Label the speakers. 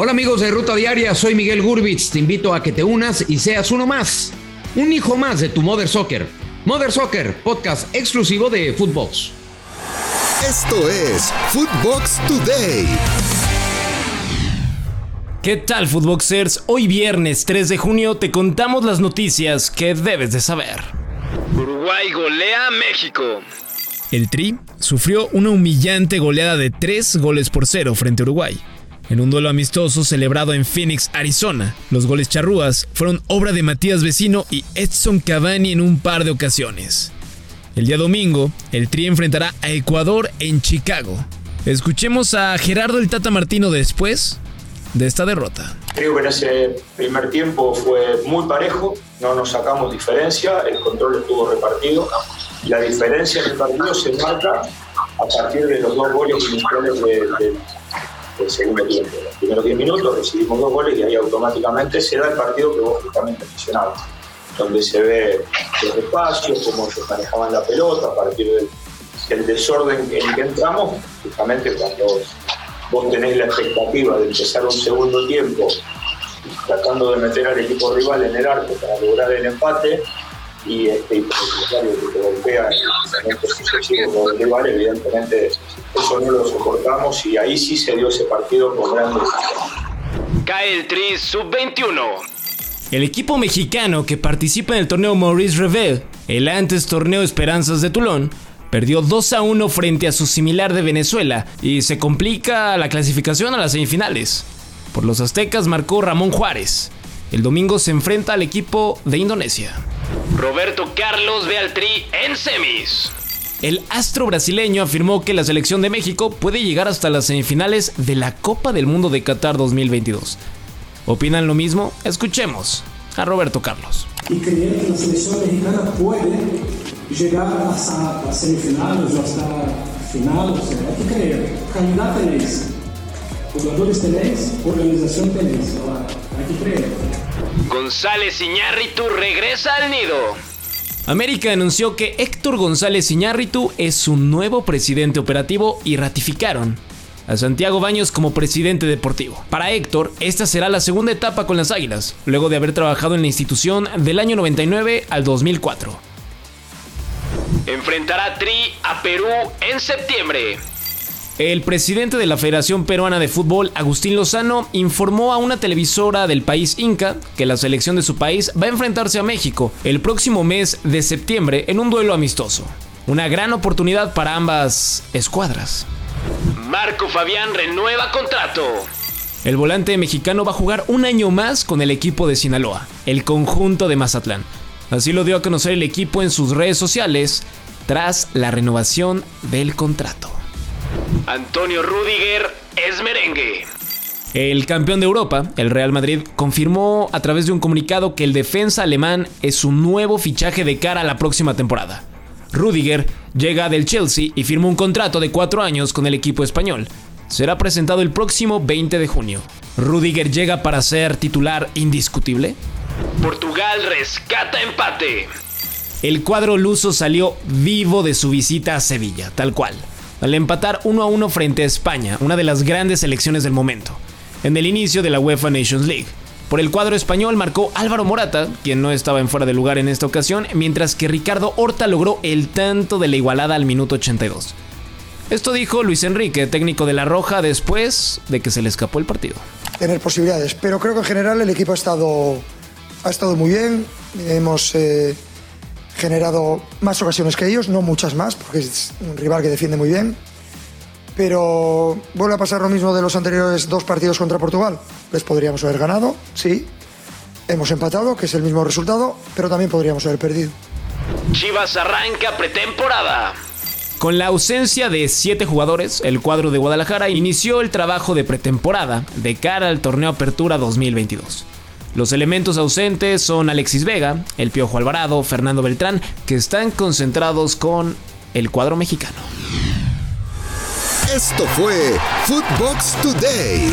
Speaker 1: Hola amigos de Ruta Diaria, soy Miguel Gurbitz. Te invito a que te unas y seas uno más, un hijo más de tu Mother Soccer. Mother Soccer, podcast exclusivo de Footbox.
Speaker 2: Esto es Footbox Today.
Speaker 3: ¿Qué tal, Footboxers? Hoy viernes 3 de junio te contamos las noticias que debes de saber.
Speaker 4: Uruguay golea a México.
Speaker 3: El Tri sufrió una humillante goleada de 3 goles por 0 frente a Uruguay. En un duelo amistoso celebrado en Phoenix, Arizona, los goles charrúas fueron obra de Matías Vecino y Edson Cavani en un par de ocasiones. El día domingo, el Tri enfrentará a Ecuador en Chicago. Escuchemos a Gerardo el Tata Martino después de esta derrota.
Speaker 5: Creo que en ese primer tiempo fue muy parejo, no nos sacamos diferencia, el control estuvo repartido. La diferencia en el partido se marca a partir de los dos goles iniciales de, del segundo tiempo. Los primeros 10 minutos recibimos dos goles y ahí automáticamente se da el partido que vos justamente mencionabas, donde se ve los espacios, cómo ellos manejaban la pelota, a partir del, desorden en que entramos, justamente cuando vos tenés la expectativa de empezar un segundo tiempo tratando de meter al equipo rival en el arco para lograr el empate, y, este, y por el que te golpea en momentos sucesivos los rivales, evidentemente eso no lo soportamos y ahí sí se dio ese partido con grandes.
Speaker 4: Cae el Tri sub-21.
Speaker 3: El equipo mexicano que participa en el torneo Maurice Revel, el antes torneo Esperanzas de Toulon, perdió 2 a 1 frente a su similar de Venezuela y se complica la clasificación a las semifinales. Por los aztecas marcó Ramón Juárez. El domingo se enfrenta al equipo de Indonesia.
Speaker 4: Roberto Carlos ve al Tri en semis.
Speaker 3: El astro brasileño afirmó que la selección de México puede llegar hasta las semifinales de la Copa del Mundo de Qatar 2022. ¿Opinan lo mismo? Escuchemos a Roberto Carlos.
Speaker 6: Y creer que la selección mexicana puede llegar hasta las semifinales o hasta final, o sea, hay que creer. Calidad tenéis, jugadores tenéis, organización tenéis, hay que creer.
Speaker 4: González Iñárritu regresa al nido.
Speaker 3: América anunció que Héctor González Iñárritu es su nuevo presidente operativo y ratificaron a Santiago Baños como presidente deportivo. Para Héctor, esta será la segunda etapa con las Águilas, luego de haber trabajado en la institución del año 99 al 2004.
Speaker 4: Enfrentará Tri a Perú en septiembre.
Speaker 3: El presidente de la Federación Peruana de Fútbol, Agustín Lozano, informó a una televisora del país Inca que la selección de su país va a enfrentarse a México el próximo mes de septiembre en un duelo amistoso. Una gran oportunidad para ambas escuadras.
Speaker 4: Marco Fabián renueva contrato.
Speaker 3: El volante mexicano va a jugar un año más con el equipo de Sinaloa, el conjunto de Mazatlán. Así lo dio a conocer el equipo en sus redes sociales tras la renovación del contrato.
Speaker 4: Antonio Rudiger es merengue.
Speaker 3: El campeón de Europa, el Real Madrid, confirmó a través de un comunicado que el defensa alemán es su nuevo fichaje de cara a la próxima temporada. Rudiger llega del Chelsea y firmó un contrato de cuatro años con el equipo español. Será presentado el próximo 20 de junio. ¿Rudiger llega para ser titular indiscutible?
Speaker 4: Portugal rescata empate.
Speaker 3: El cuadro luso salió vivo de su visita a Sevilla, tal cual al empatar 1 a 1 frente a España, una de las grandes selecciones del momento, en el inicio de la UEFA Nations League. Por el cuadro español marcó Álvaro Morata, quien no estaba en fuera de lugar en esta ocasión, mientras que Ricardo Horta logró el tanto de la igualada al minuto 82. Esto dijo Luis Enrique, técnico de La Roja, después de que se le escapó el partido.
Speaker 7: Tener posibilidades, pero creo que en general el equipo ha estado, ha estado muy bien. Hemos eh, generado más ocasiones que ellos, no muchas más, porque es un rival que defiende muy bien. Pero vuelve a pasar lo mismo de los anteriores dos partidos contra Portugal. Les podríamos haber ganado, sí. Hemos empatado, que es el mismo resultado, pero también podríamos haber perdido.
Speaker 4: Chivas arranca pretemporada.
Speaker 3: Con la ausencia de siete jugadores, el cuadro de Guadalajara inició el trabajo de pretemporada de cara al torneo Apertura 2022. Los elementos ausentes son Alexis Vega, el Piojo Alvarado, Fernando Beltrán, que están concentrados con el cuadro mexicano.
Speaker 2: Esto fue Footbox Today.